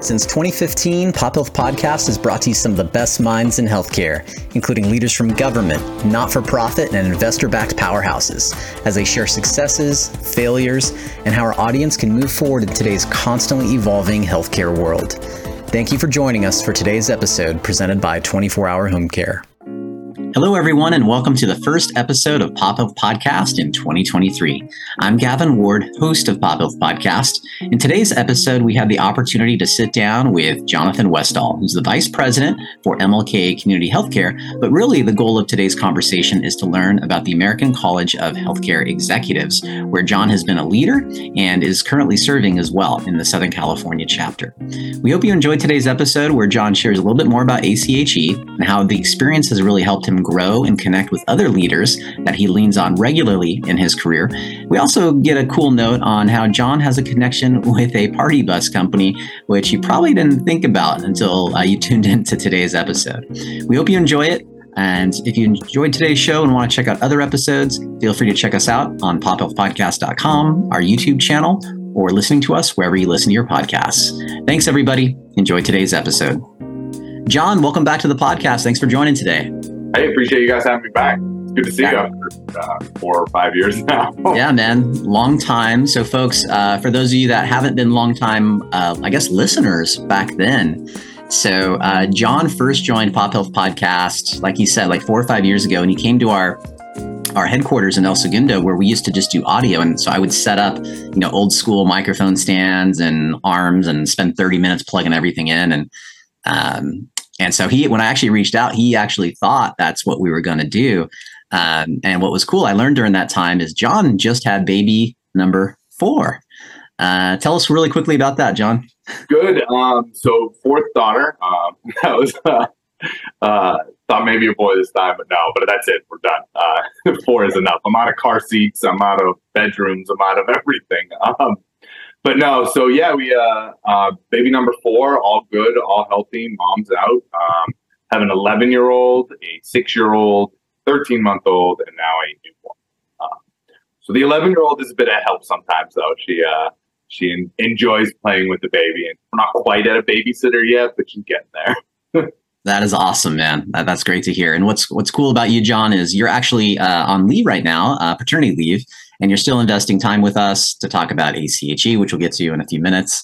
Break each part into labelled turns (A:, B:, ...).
A: Since 2015, Pop Health Podcast has brought to you some of the best minds in healthcare, including leaders from government, not for profit, and investor backed powerhouses, as they share successes, failures, and how our audience can move forward in today's constantly evolving healthcare world. Thank you for joining us for today's episode presented by 24 Hour Home Care. Hello, everyone, and welcome to the first episode of Pop Health Podcast in 2023. I'm Gavin Ward, host of Pop Health Podcast. In today's episode, we have the opportunity to sit down with Jonathan Westall, who's the Vice President for MLK Community Healthcare. But really, the goal of today's conversation is to learn about the American College of Healthcare Executives, where John has been a leader and is currently serving as well in the Southern California chapter. We hope you enjoyed today's episode, where John shares a little bit more about ACHE and how the experience has really helped him grow and connect with other leaders that he leans on regularly in his career. We also get a cool note on how John has a connection with a party bus company, which you probably didn't think about until uh, you tuned into today's episode. We hope you enjoy it. And if you enjoyed today's show and want to check out other episodes, feel free to check us out on pophealthpodcast.com, our YouTube channel, or listening to us wherever you listen to your podcasts. Thanks, everybody. Enjoy today's episode. John, welcome back to the podcast. Thanks for joining today.
B: Hey, appreciate you guys having me back. It's good to see yeah. you after uh, four or five years now.
A: yeah, man, long time. So, folks, uh, for those of you that haven't been long time, uh, I guess listeners back then. So, uh, John first joined Pop Health Podcast, like he said, like four or five years ago, and he came to our our headquarters in El Segundo, where we used to just do audio. And so I would set up, you know, old school microphone stands and arms and spend 30 minutes plugging everything in. And um, and so he, when I actually reached out, he actually thought that's what we were going to do. Um, and what was cool, I learned during that time is John just had baby number four. Uh, tell us really quickly about that, John.
B: Good. Um, so fourth daughter. Um, that was uh, uh, thought maybe a boy this time, but no. But that's it. We're done. Uh, four is enough. I'm out of car seats. I'm out of bedrooms. I'm out of everything. Um, but no, so yeah, we uh, uh, baby number four, all good, all healthy. Mom's out. Um, have an 11 year old, a six year old, 13 month old, and now a newborn. Uh, so the 11 year old is a bit of help sometimes, though. She uh, she en- enjoys playing with the baby, and we're not quite at a babysitter yet, but she's getting there.
A: That is awesome, man. That, that's great to hear. And what's what's cool about you, John, is you're actually uh, on leave right now, uh, paternity leave, and you're still investing time with us to talk about ACHE, which we'll get to in a few minutes.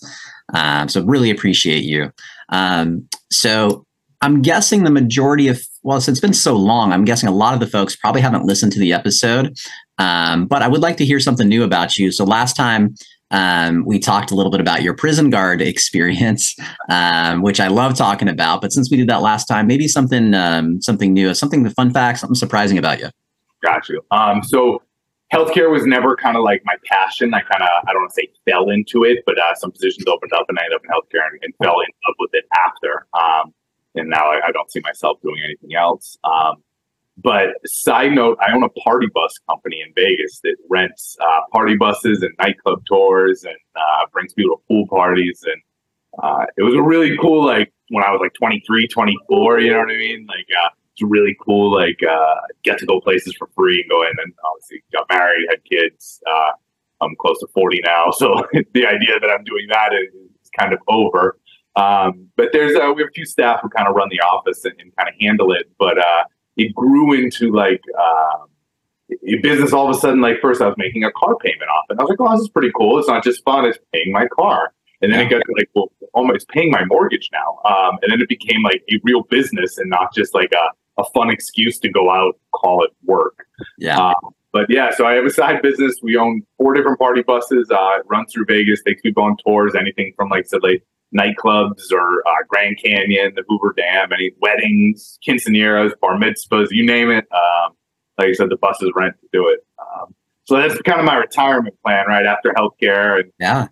A: Um, so really appreciate you. Um, so I'm guessing the majority of well, since it's been so long, I'm guessing a lot of the folks probably haven't listened to the episode. Um, but I would like to hear something new about you. So last time um, we talked a little bit about your prison guard experience, um, which I love talking about. But since we did that last time, maybe something um, something new, something the fun fact, something surprising about you.
B: Got you. Um, so healthcare was never kind of like my passion. I kind of, I don't want to say fell into it, but uh, some positions opened up and I ended up in healthcare and, and fell in love with it after. Um, and now I, I, don't see myself doing anything else. But side note, I own a party bus company in Vegas that rents uh, party buses and nightclub tours and uh, brings people to pool parties. And uh, it was a really cool, like when I was like 23, 24, you know what I mean? Like, uh, it's really cool. Like uh, get to go places for free and go in. And obviously got married, had kids. Uh, I'm close to 40 now, so the idea that I'm doing that is, is kind of over. Um, but there's uh, we have a few staff who kind of run the office and, and kind of handle it. But uh, it grew into like uh, a business. All of a sudden, like first I was making a car payment off, and I was like, "Oh, this is pretty cool. It's not just fun; it's paying my car." And then yeah. it got to like, well, almost paying my mortgage now. Um, and then it became like a real business and not just like a a fun excuse to go out, call it work.
A: Yeah. Uh,
B: but yeah, so I have a side business. We own four different party buses. Uh, run through Vegas, takes people on tours, anything from like said like nightclubs or uh, Grand Canyon, the Hoover Dam, any weddings, quinceaneras, bar mitzvahs, you name it. Um, like I said, the buses rent to do it. Um, so that's kind of my retirement plan, right after healthcare and
A: yeah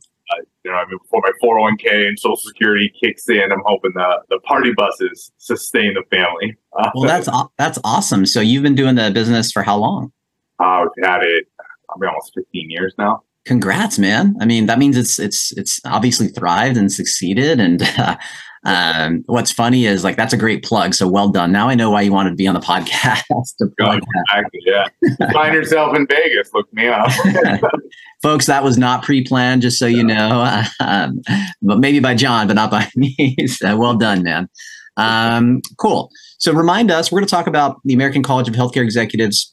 B: you know, I mean, before my 401k and Social Security kicks in, I'm hoping the the party buses sustain the family.
A: Uh, well, that's that's awesome. So you've been doing the business for how long?
B: I've uh, had it, I mean, almost 15 years now.
A: Congrats, man. I mean, that means it's it's it's obviously thrived and succeeded. And uh, um, what's funny is like that's a great plug. So well done. Now I know why you wanted to be on the podcast.
B: exactly, yeah. Find yourself in Vegas. Look me up.
A: Folks, that was not pre-planned, just so you know. Um, but maybe by John, but not by me. so well done, man. Um, cool. So remind us, we're going to talk about the American College of Healthcare Executives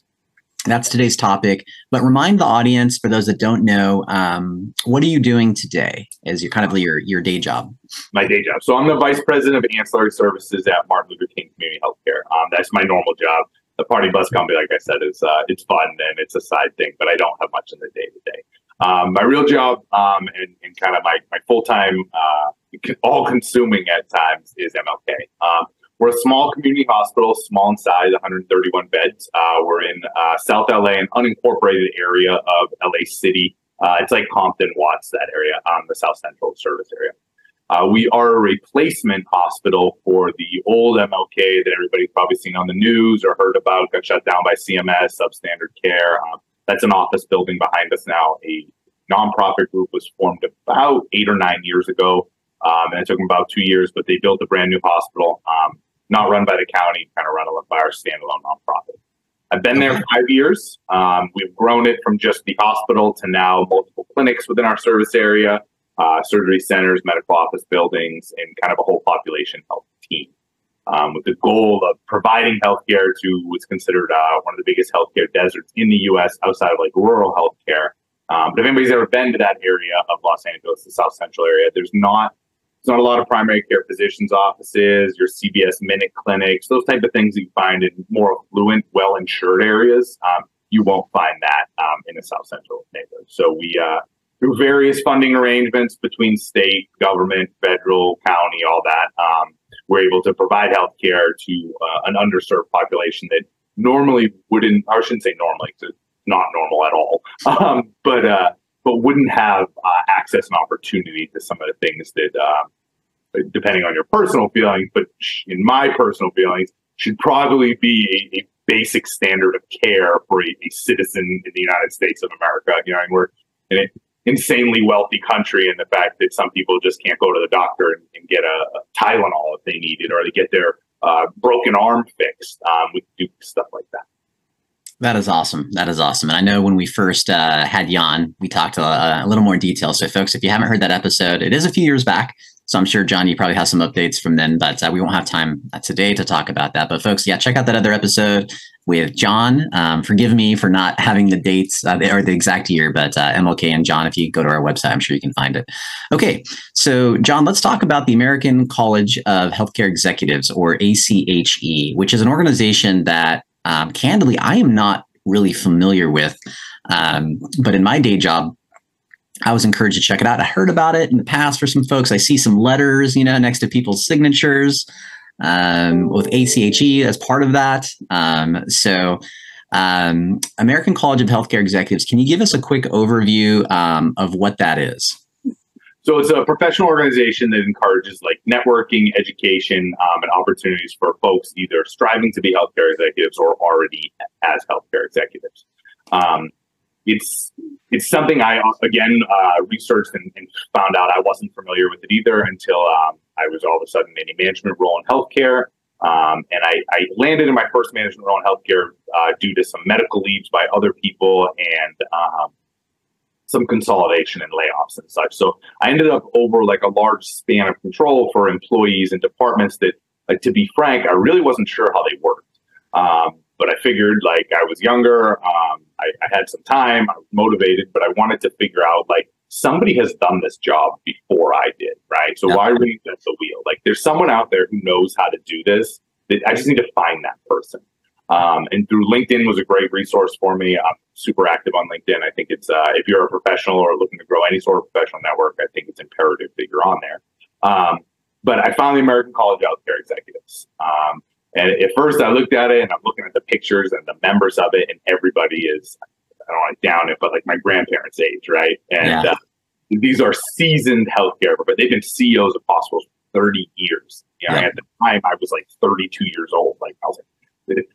A: that's today's topic. But remind the audience, for those that don't know, um, what are you doing today as your kind of your your day job?
B: My day job. So I'm the vice president of ancillary services at Martin Luther King Community Healthcare. Um, that's my normal job. The party bus company, like I said, is uh, it's fun and it's a side thing, but I don't have much in the day to day. My real job um, and, and, kind of my, my full time, uh, all consuming at times is MLK. Um, we're a small community hospital, small in size, 131 beds. Uh, we're in uh, South LA, an unincorporated area of LA City. Uh, it's like Compton, Watts, that area, um, the South Central service area. Uh, we are a replacement hospital for the old MLK that everybody's probably seen on the news or heard about. Got shut down by CMS, substandard care. Um, that's an office building behind us now. A nonprofit group was formed about eight or nine years ago. Um, and it took them about two years, but they built a brand new hospital. Um, not run by the county, kind of run by our standalone nonprofit. I've been there five years. Um, we've grown it from just the hospital to now multiple clinics within our service area, uh, surgery centers, medical office buildings, and kind of a whole population health team. Um, with the goal of providing healthcare to what's considered uh, one of the biggest healthcare deserts in the U.S. outside of like rural healthcare. Um, but if anybody's ever been to that area of Los Angeles, the South Central area, there's not there's not a lot of primary care physicians' offices, your CVS Minute clinics, those type of things you find in more affluent, well-insured areas. Um, you won't find that um, in the South Central neighborhood. So we, uh, through various funding arrangements between state, government, federal, county, all that, um, we're able to provide health care to uh, an underserved population that normally wouldn't, I shouldn't say normally, because it's not normal at all, um, but uh, but wouldn't have uh, access and opportunity to some of the things that, um, depending on your personal feelings, but in my personal feelings, should probably be a, basic standard of care for a, a, citizen in the United States of America. You know, and we're an insanely wealthy country, and the fact that some people just can't go to the doctor and, and get a, a, Tylenol if they need it, or they get their uh, broken arm fixed. Um, we do stuff like that.
A: That is awesome. That is awesome. And I know when we first uh, had Jan, we talked a, a, little more detail. So, folks, if you haven't heard that episode, it is a few years back. So I'm sure John, you probably have some updates from then, but uh, we won't have time uh, today to talk about that. But folks, yeah, check out that other episode with John. Um, forgive me for not having the dates uh, or the exact year, but uh, MLK and John, if you go to our website, I'm sure you can find it. Okay, so John, let's talk about the American College of Healthcare Executives, or ACHE, which is an organization that um, candidly, I am not really familiar with. Um, but in my day job, I was encouraged to check it out. I heard about it in the past for some folks. I see some letters, you know, next to people's signatures um, with ACHE as part of that. Um, so, um, American College of Healthcare Executives, can you give us a quick overview um, of what that is?
B: So it's a professional organization that encourages like networking, education, um, and opportunities for folks either striving to be healthcare executives or already as healthcare executives. Um, it's it's something I again uh, researched and, and, found out I wasn't familiar with it either until um, I was all of a sudden in a management role in healthcare. Um, and I, I, landed in my first management role in healthcare uh, due to some medical leaves by other people and um, some consolidation and layoffs and such. So I ended up over like a large span of control for employees and departments that, like, to be frank, I really wasn't sure how they worked. Um, but I figured like I was younger, um, I, I, had some time, I was motivated, but I wanted to figure out like somebody has done this job before I did, right? So yeah. why reinvent the wheel? Like there's someone out there who knows how to do this. I just need to find that person. Um, and through LinkedIn was a great resource for me. I'm super active on LinkedIn. I think it's uh, if you're a professional or looking to grow any sort of professional network, I think it's imperative that you're on there. Um, but I found the American College of Healthcare Executives. Um, and at first, I looked at it and I'm looking at the pictures and the members of it, and everybody is I don't want to down it, but like my grandparents' age, right? And yeah. uh, these are seasoned healthcare, but they've been CEOs of hospitals for 30 years. You know, yeah. At the time, I was like 32 years old. Like I was like,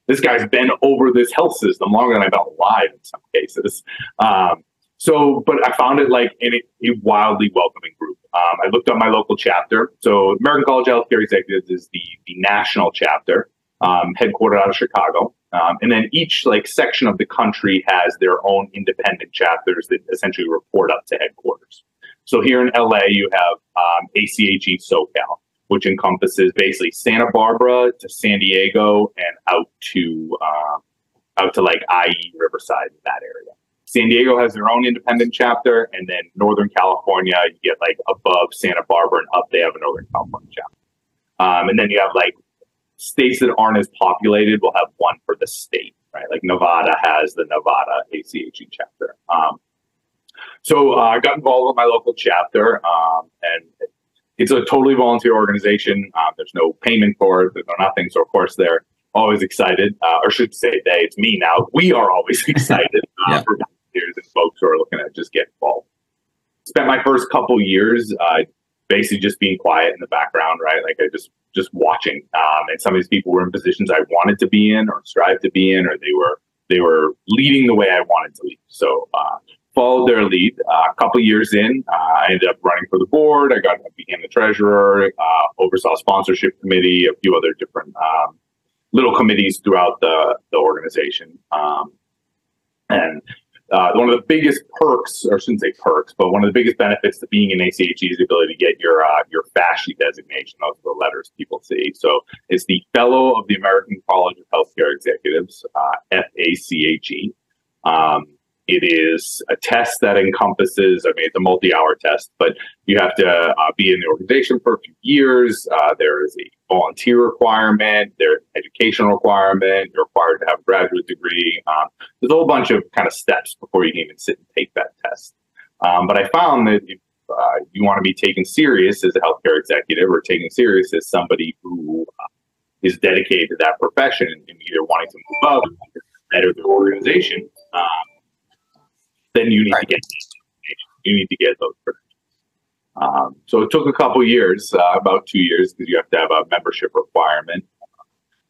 B: this guy's been over this health system longer than I've been alive in some cases. Um, so, but I found it like in a, a wildly welcoming group. Um, I looked up my local chapter. So, American College of Healthcare Executives is the, the national chapter, um, headquartered out of Chicago. Um, and then each like section of the country has their own independent chapters that essentially report up to headquarters. So here in LA, you have um, ACHE SoCal, which encompasses basically Santa Barbara to San Diego and out to uh, out to like IE Riverside in that area. San Diego has their own independent chapter, and then Northern California, you get like above Santa Barbara and up, they have a Northern California chapter. Um, and then you have like states that aren't as populated will have one for the state, right? Like Nevada has the Nevada ACHE chapter. Um, so uh, I got involved with my local chapter, um, and it's a totally volunteer organization. Um, there's no payment for it, there's no nothing. So of course they're always excited, uh, or should say they. It's me now. We are always excited uh, yeah. for volunteers and folks who are looking to just get involved. Spent my first couple years uh, basically just being quiet in the background, right? Like I just just watching. Um, and some of these people were in positions I wanted to be in or strive to be in, or they were they were leading the way I wanted to lead. So uh, followed their lead. Uh, a couple years in, uh, I ended up running for the board. I got became the treasurer, uh, oversaw sponsorship committee, a few other different um, little committees throughout the the organization. Um, and uh, one of the biggest perks, or I shouldn't say perks, but one of the biggest benefits to being an ACHE is the ability to get your uh, your FACHE designation. Those are the letters people see. So it's the Fellow of the American College of Healthcare Executives, uh, FACHE. Um, it is a test that encompasses, I mean, it's a multi hour test, but you have to uh, be in the organization for a few years. Uh, there is a volunteer requirement, there's an educational requirement, you're required to have a graduate degree. Um, there's a whole bunch of kind of steps before you can even sit and take that test. Um, but I found that if uh, you want to be taken serious as a healthcare executive or taken serious as somebody who uh, is dedicated to that profession and either wanting to move up, better the organization, um, then you need right. to get you need to get those credentials. Um, so it took a couple years, uh, about two years, because you have to have a membership requirement.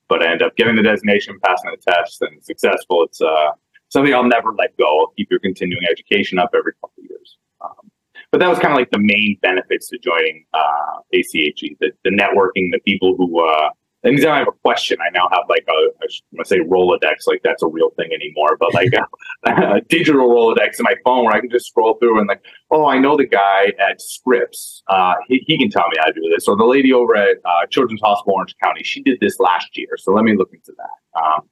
B: But I ended up getting the designation, passing the test, and successful. It's uh, something I'll never let go. I'll keep your continuing education up every couple years. Um, but that was kind of like the main benefits to joining uh, ACHE, the, the networking, the people who uh, anytime I have a question, I now have like a, I say Rolodex, like that's a real thing anymore, but like a, a, digital Rolodex in my phone where I can just scroll through and like, oh, I know the guy at Scripps. Uh, he, he can tell me how to do this. Or the lady over at uh, Children's Hospital Orange County, she did this last year. So let me look into that. Um,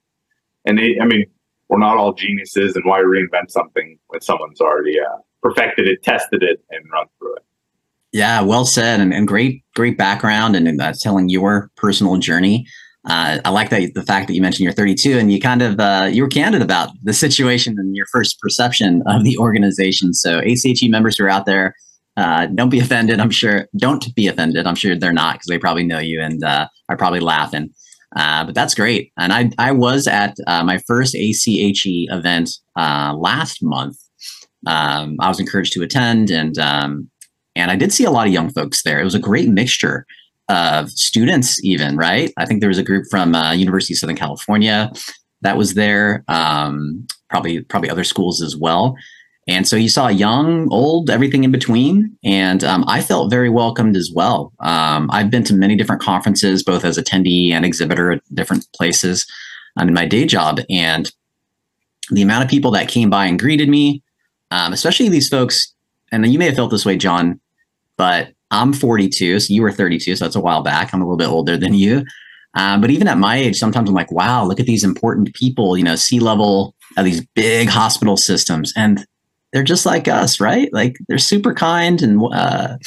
B: and they, I mean, we're not all geniuses and why reinvent something when someone's already uh, perfected it, tested it, and run through it.
A: Yeah, well said, and, and great, great background, and uh, telling your personal journey. Uh, I like that the fact that you mentioned you're 32 and you kind of uh, you were candid about the situation and your first perception of the organization. So ACHE members who are out there, uh, don't be offended. I'm sure don't be offended. I'm sure they're not because they probably know you and uh, are probably laughing. Uh, but that's great. And I I was at my first ACHE event last month. Um, I was encouraged to attend and um, and I did see a lot of young folks there. It was a great mixture of students, even, right? I think there was a group from uh, University of Southern California that was there, um, probably probably other schools as well. And so you saw young, old, everything in between. And um, I felt very welcomed as well. Um, I've been to many different conferences, both as attendee and exhibitor at different places um, in my day job. And the amount of people that came by and greeted me, um, especially these folks, and you may have felt this way, John, but I'm 42, so you were 32, so that's a while back. I'm a little bit older than you. Um, but even at my age, sometimes I'm like, wow, look at these important people, you know, C-level of these big hospital systems. And they're just like us, right? Like they're super kind and uh,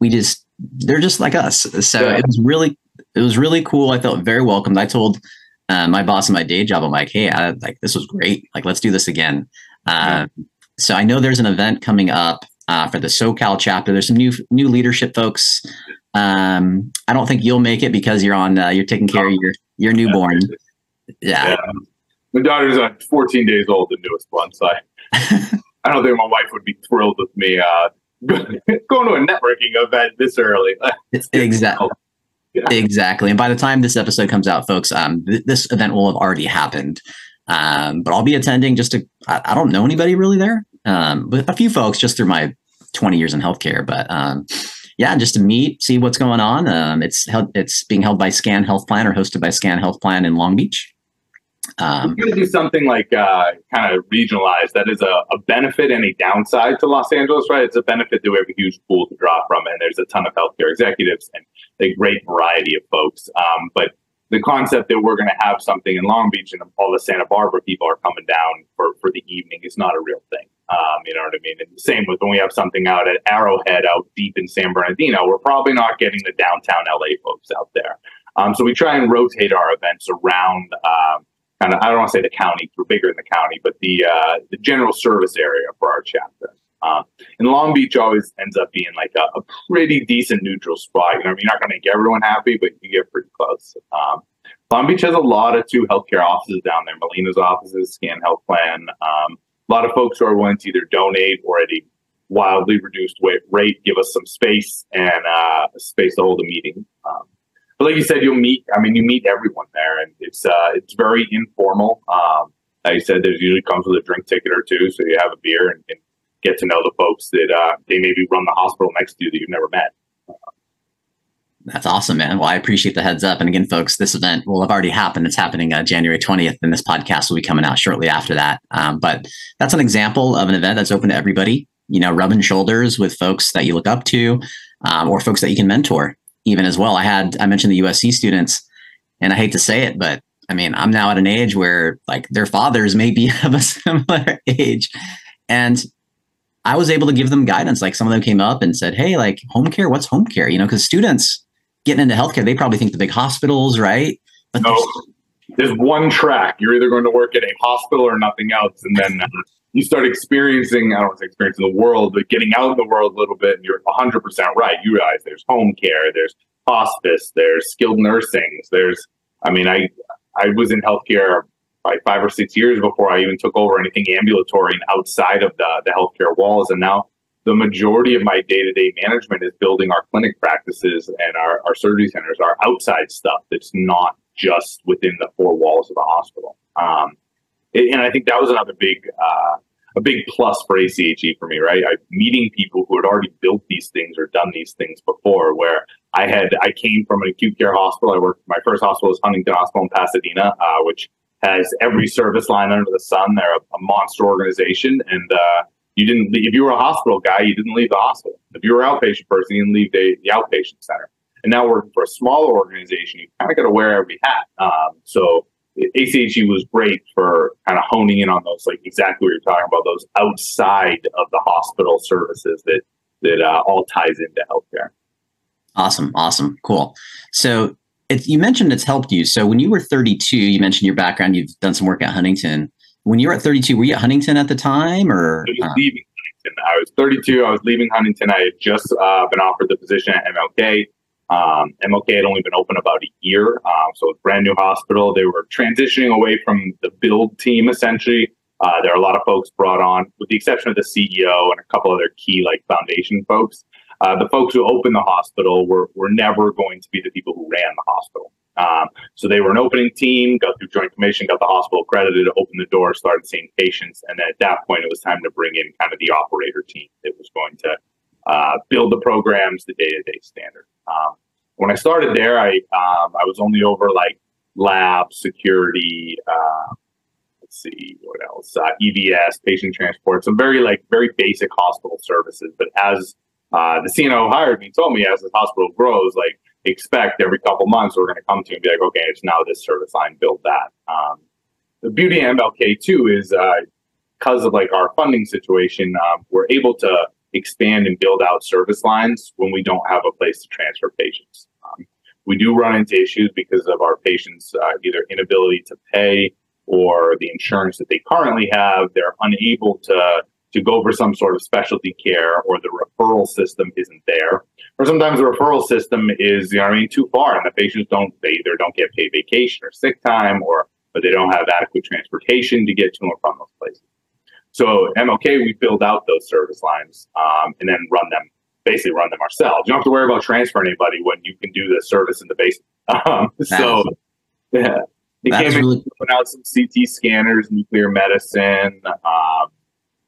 A: we just, they're just like us. So yeah. it was really, it was really cool. I felt very welcomed. I told uh, my boss in my day job, I'm like, hey, I, like this was great. Like, let's do this again. yeah. Um, so I know there's an event coming up uh, for the SoCal chapter. There's some new new leadership folks. Um, I don't think you'll make it because you're on uh, you're taking care of your your newborn. Yeah. yeah.
B: My daughter's uh, 14 days old, the newest one. So I, I don't think my wife would be thrilled with me uh, going to a networking event this early.
A: exactly. Yeah. Exactly. And by the time this episode comes out, folks, um, th- this event will have already happened. Um, but I'll be attending just to, I, I, don't know anybody really there. Um, with a few folks just through my 20 years in healthcare. But um, yeah, just to meet, see what's going on. Um, it's held, it's being held by Scan Health Plan or hosted by Scan Health Plan in Long Beach.
B: Um, going to do something like uh, kind of regionalized. That is a, a, benefit and a downside to Los Angeles, right? It's a benefit that we have a huge pool to draw from, and there's a ton of healthcare executives and a great variety of folks. Um, but the concept that we're going to have something in Long Beach and all the Santa Barbara people are coming down for, for the evening is not a real thing. Um, you know what I mean? And the same with when we have something out at Arrowhead out deep in San Bernardino, we're probably not getting the downtown LA folks out there. Um, so we try and rotate our events around um, kind of, I don't want to say the county, we're bigger than the county, but the, uh, the general service area for our chapter. Um, and Long Beach always ends up being like a, a pretty decent neutral spot. You know, I mean, you're not going to make everyone happy, but you get pretty close. Um, Long Beach has a lot of two healthcare offices down there. Molina's offices, Scan Health Plan. Um, a lot of folks who are willing to either donate or at a wildly reduced rate give us some space and uh, space to hold a meeting. Um, but like you said, you'll meet. I mean, you meet everyone there, and it's uh, it's very informal. Um, like you said, there usually comes with a drink ticket or two, so you have a beer and, and get to know the folks that uh, they maybe run the hospital next to you that you've never met.
A: That's awesome, man. Well, I appreciate the heads up. And again, folks, this event will have already happened. It's happening uh, January 20th, and this podcast will be coming out shortly after that. Um, but that's an example of an event that's open to everybody, you know, rubbing shoulders with folks that you look up to um, or folks that you can mentor even as well. I had, I mentioned the USC students, and I hate to say it, but I mean, I'm now at an age where like their fathers may be of a similar age. And I was able to give them guidance. Like some of them came up and said, Hey, like home care, what's home care? You know, because students getting into healthcare, they probably think the big hospitals, right?
B: But no, there's, one track. You're either going to work at a hospital or nothing else. And then uh, you start experiencing, I don't want to say experiencing the world, but getting out in the world a little bit, and you're 100% right. You realize there's home care, there's hospice, there's skilled nursing, there's, I mean, I, I was in healthcare by five or six years before I even took over anything ambulatory and outside of the, the healthcare walls. And now the majority of my day-to-day management is building our clinic practices and our, our surgery centers, our outside stuff that's not just within the four walls of the hospital. Um, and I think that was another big, uh, a big plus for ACHE for me, right? I meeting people who had already built these things or done these things before. Where I had, I came from an acute care hospital. I worked. My first hospital was Huntington Hospital in Pasadena, uh, which has every service line under the sun. They're a, a monster organization, and uh, you didn't leave, if you were a hospital guy, you didn't leave the hospital. If you were an outpatient person, you didn't leave the, the outpatient center. And now working for a smaller organization, you kind of got to wear every hat. Um, so ACHE was great for kind of honing in on those, like exactly what you're talking about, those outside of the hospital services that that uh, all ties into healthcare.
A: Awesome, awesome, cool. So it, you mentioned it's helped you. So when you were 32, you mentioned your background. You've done some work at Huntington when you were at 32, were you at Huntington at the time or?
B: I was leaving Huntington. I was 32. I was leaving Huntington. I had just uh, been offered the position at MLK. Um, MLK had only been open about a year, um, so a brand new hospital. They were transitioning away from the build team essentially. Uh, there are a lot of folks brought on, with the exception of the CEO and a couple other key like foundation folks. Uh, the folks who opened the hospital were, were never going to be the people who ran the hospital. Um, so they were an opening team, got through Joint Commission, got the hospital accredited, opened the door, started seeing patients, and then at that point, it was time to bring in kind of the operator team that was going to uh, build the programs, the day-to-day standard. Um, when I started there, I um, I was only over like lab security. Uh, let's see what else, uh, EVS, patient transport, some very like very basic hospital services. But as uh, the CNO hired me, told me as the hospital grows, like expect every couple months we're going to come to and be like, okay, it's now this service line, build that. Um, the beauty of MLK too is because uh, of like our funding situation, um, we're able to expand and build out service lines when we don't have a place to transfer patients. Um, we do run into issues because of our patients' uh, either inability to pay or the insurance that they currently have. They're unable to to go for some sort of specialty care or the referral system isn't there. Or sometimes the referral system is, you know I mean, too far and the patients don't, they either don't get paid vacation or sick time or, but they don't have adequate transportation to get to and from those places. So MLK, we build out those service lines um, and then run them, basically run them ourselves. You don't have to worry about transferring anybody when you can do the service in the basement. Um, so, yeah. They came really- in, put out some CT scanners, nuclear medicine, um,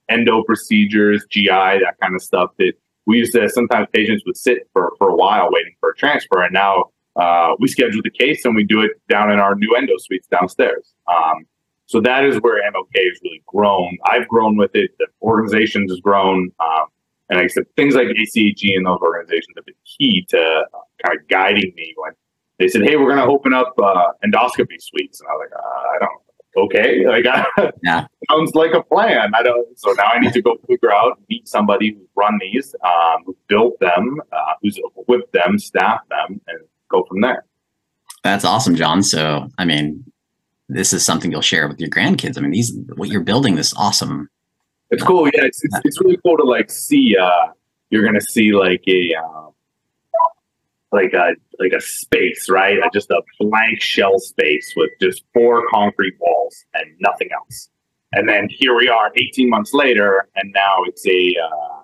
B: endo procedures, GI, that kind of stuff that we used to sometimes patients would sit for, for a while waiting for a transfer. And now uh, we schedule the case and we do it down in our new endo suites downstairs. Um, so that is where MLK has really grown. I've grown with it. The organizations has grown. Um, and I said, things like ACHE and those organizations have been key to uh, kind of guiding me when they said, "Hey, we're going to open up uh, endoscopy suites," and I was like, uh, "I don't." Okay, like yeah. sounds like a plan. I don't. So now I need to go figure out, meet somebody who's run these, um, who built them, uh, who's equipped them, staffed them, and go from there.
A: That's awesome, John. So, I mean, this is something you'll share with your grandkids. I mean, these what you're building this awesome.
B: It's cool. Yeah, it's, it's, it's really cool to like see. Uh, you're gonna see like a um, like a like a space, right? Just a blank shell space with just four concrete walls and nothing else. And then here we are, 18 months later, and now it's a uh,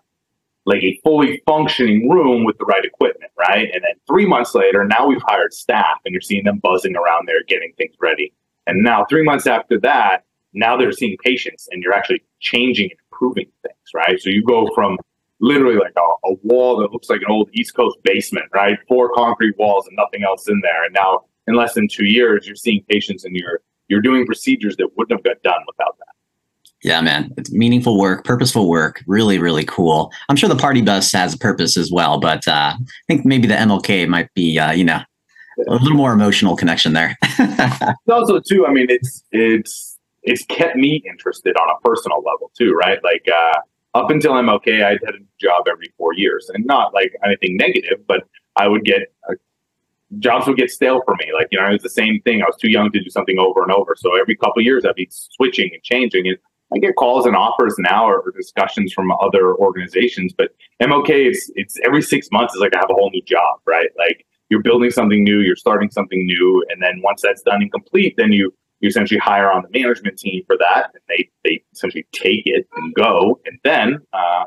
B: like a fully functioning room with the right equipment, right? And then three months later, now we've hired staff, and you're seeing them buzzing around there, getting things ready. And now three months after that, now they're seeing patients, and you're actually changing and improving things, right? So you go from literally like a, a, wall that looks like an old East Coast basement, right? Four concrete walls and nothing else in there. And now, in less than two years, you're seeing patients and you're you're doing procedures that wouldn't have got done without that.
A: Yeah, man, it's meaningful work, purposeful work. Really, really cool. I'm sure the party bus has a purpose as well, but uh, I think maybe the MLK might be, uh, you know, a little more emotional connection there.
B: also, too, I mean, it's it's it's kept me interested on a personal level too, right? Like. uh up until MLK, I had a job every four years, and not like anything negative, but I would get uh, jobs would get stale for me. Like you know, it was the same thing. I was too young to do something over and over. So every couple years, I'd be switching and changing. And I get calls and offers now or discussions from other organizations. But MLK, it's it's every six months. It's like I have a whole new job, right? Like you're building something new, you're starting something new, and then once that's done and complete, then you you essentially hire on the management team for that, and they they essentially take it and go, and then uh,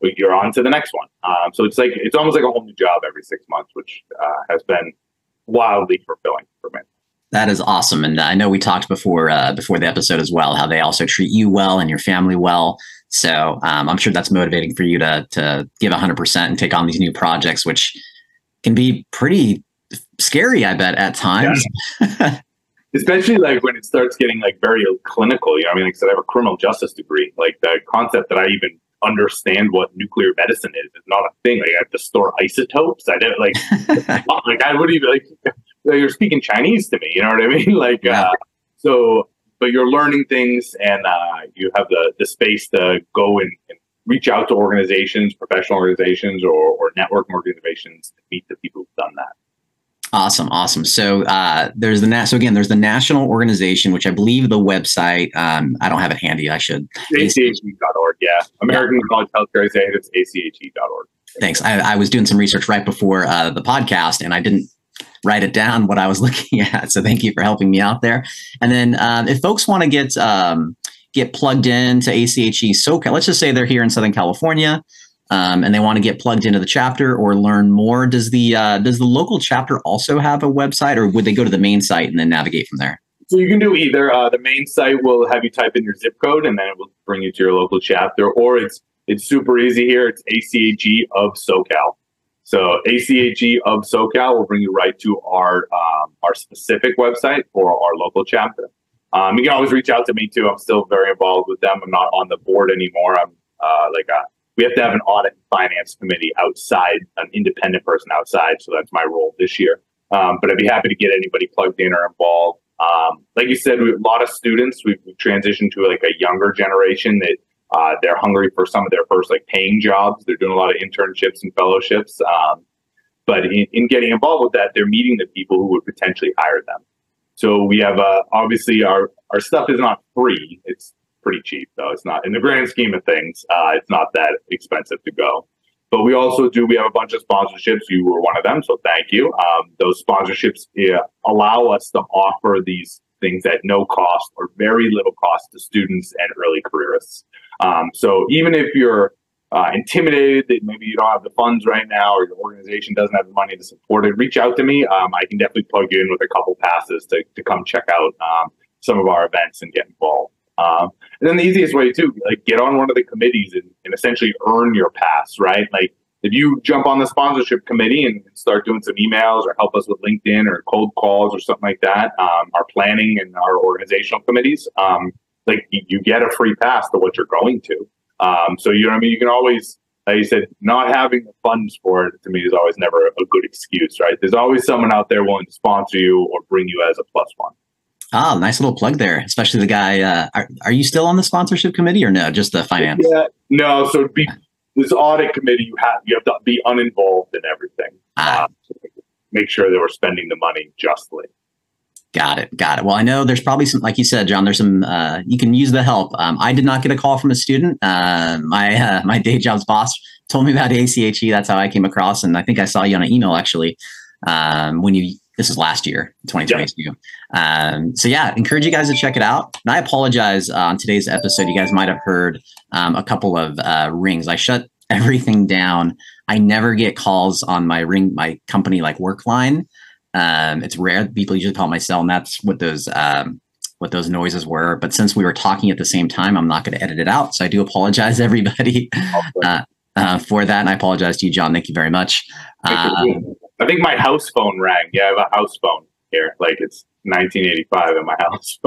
B: you're on to the next one. Um, so it's like it's almost like a whole new job every six months, which uh, has been wildly fulfilling for me.
A: That is awesome, and I know we talked before uh, before the episode as well how they also treat you well and your family well. So um, I'm sure that's motivating for you to to give 100 percent and take on these new projects, which can be pretty scary, I bet, at times.
B: Yeah. especially like when it starts getting like very clinical. You know, I mean, like I said, I have a criminal justice degree. Like the concept that I even understand what nuclear medicine is is not a thing. Like I have to store isotopes. I didn't like, like I would even like you're speaking Chinese to me. You know what I mean? Like, yeah. uh, so, but you're learning things, and uh, you have the the space to go and, and reach out to organizations, professional organizations, or, or network organizations to meet the people who've done that.
A: Awesome, awesome. So uh, there's the so again there's the national organization, which I believe the website. Um, I don't have it handy. I should.
B: ACHE.org. Yeah, American yeah. College Healthcare Executives. ACHE.org.
A: Thanks. I, I, was doing some research right before uh, the podcast, and I didn't write it down what I was looking at. So thank you for helping me out there. And then um, if folks want to get um, get plugged into ACHE SoCal, let's just say they're here in Southern California um, and they want to get plugged into the chapter or learn more, does the uh, does the local chapter also have a website, or would they go to the main site and then navigate from there?
B: So you can do either. Uh, the main site will have you type in your zip code, and then it will bring you to your local chapter, or it's it's super easy here. It's ACHE of SoCal. So ACHE of SoCal will bring you right to our um, our specific website for our local chapter. Um, you can always reach out to me too. I'm still very involved with them. I'm not on the board anymore. I'm uh, like a we have to have an audit and finance committee outside, an independent person outside. So that's my role this year. Um, but I'd be happy to get anybody plugged in or involved. Um, like you said, we have a lot of students. We've, transitioned to like a younger generation that uh, they're hungry for some of their first like paying jobs. They're doing a lot of internships and fellowships. Um, but in, in, getting involved with that, they're meeting the people who would potentially hire them. So we have uh, obviously our our stuff is not free. It's pretty cheap, though. It's not in the grand scheme of things. Uh, it's not that expensive to go. But we also do. We have a bunch of sponsorships. You were one of them, so thank you. Um, those sponsorships allow us to offer these things at no cost or very little cost to students and early careerists. Um, so even if you're uh, intimidated that maybe you don't have the funds right now or your organization doesn't have the money to support it, reach out to me. Um, I can definitely plug you in with a couple passes to, to come check out um, some of our events and get involved. Um, and then the easiest way too, like get on one of the committees and, and essentially earn your pass, right? Like if you jump on the sponsorship committee and start doing some emails or help us with LinkedIn or cold calls or something like that, um, our planning and our organizational committees, um, like you, get a free pass to what you're going to. Um, so you know, I mean, you can always, like you said, not having the funds for it to me is always never a good excuse, right? There's always someone out there willing to sponsor you or bring you as a plus one.
A: Oh, nice little plug there. Especially the guy. Uh, are, are you still on the sponsorship committee or no? Just the finance?
B: Yeah, no. So be, this audit committee, you have you have to be uninvolved in everything. Ah. Uh, make sure that we're spending the money justly.
A: Got it. Got it. Well, I know there's probably some, like you said, John. There's some. Uh, you can use the help. Um, I did not get a call from a student. Uh, my uh, my day job's boss told me about ACHE. That's how I came across, and I think I saw you on an email actually um, when you this is last year, 2022. Yeah. Um, so yeah, encourage you guys to check it out. And I apologize uh, on today's episode. You guys might have heard um, a couple of uh, rings. I shut everything down. I never get calls on my ring, my company like work line. Um, it's rare. People usually call my cell, and that's what those um, what those noises were. But since we were talking at the same time, I'm not going to edit it out. So I do apologize, everybody, uh, uh, for that. And I apologize to you, John. Thank you very much.
B: I think my house phone rang. Yeah, I have a house phone here. Like it's 1985 in my house.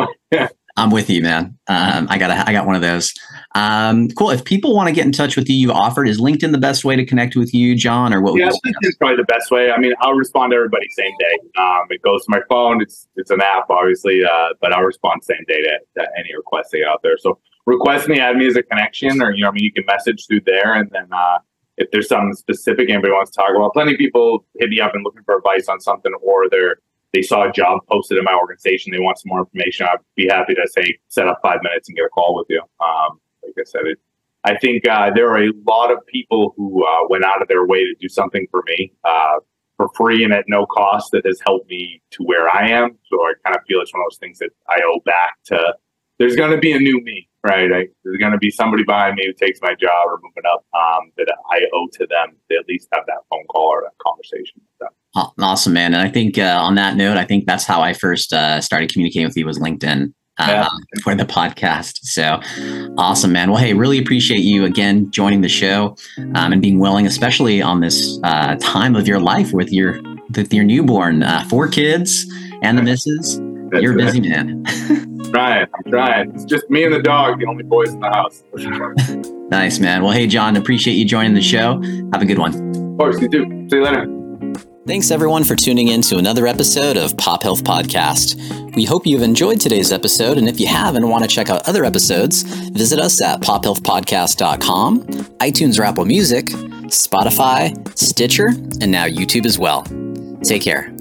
A: I'm with you, man. Um, I got a, I got one of those. Um, cool. If people want to get in touch with you, you offered is LinkedIn the best way to connect with you, John, or what?
B: Yeah, LinkedIn's probably the best way. I mean, I'll respond to everybody same day. Um, it goes to my phone. It's it's an app, obviously, uh, but I'll respond same day to, to any requests they out there. So request me, add me as a connection, or you know, I mean, you can message through there, and then uh, if there's something specific anybody wants to talk about. Plenty of people hit me up and looking for advice on something, or they're they saw a job posted in my organization. They want some more information. I'd be happy to say set up five minutes and get a call with you. Um, like I said, it, I think uh, there are a lot of people who uh, went out of their way to do something for me uh, for free and at no cost that has helped me to where I am. So I kind of feel it's one of those things that I owe back to. There's going to be a new me right? I, there's going to be somebody behind me who takes my job or moving up um, that I owe to them to at least have that phone call or that conversation with them.
A: Oh, awesome, man. And I think uh, on that note, I think that's how I first uh, started communicating with you was LinkedIn. Yeah. Um, for the podcast. So awesome, man. Well, hey, really appreciate you again joining the show um, and being willing, especially on this uh, time of your life with your with your newborn, uh, four kids and the missus. That's You're a busy man.
B: trying. I'm trying. It's just me and the dog, the only boys in the house.
A: nice, man. Well, hey, John, appreciate you joining the show. Have a good one.
B: Of course, you too. See you later.
A: Thanks, everyone, for tuning in to another episode of Pop Health Podcast. We hope you've enjoyed today's episode, and if you have and want to check out other episodes, visit us at pophealthpodcast.com, iTunes or Apple Music, Spotify, Stitcher, and now YouTube as well. Take care.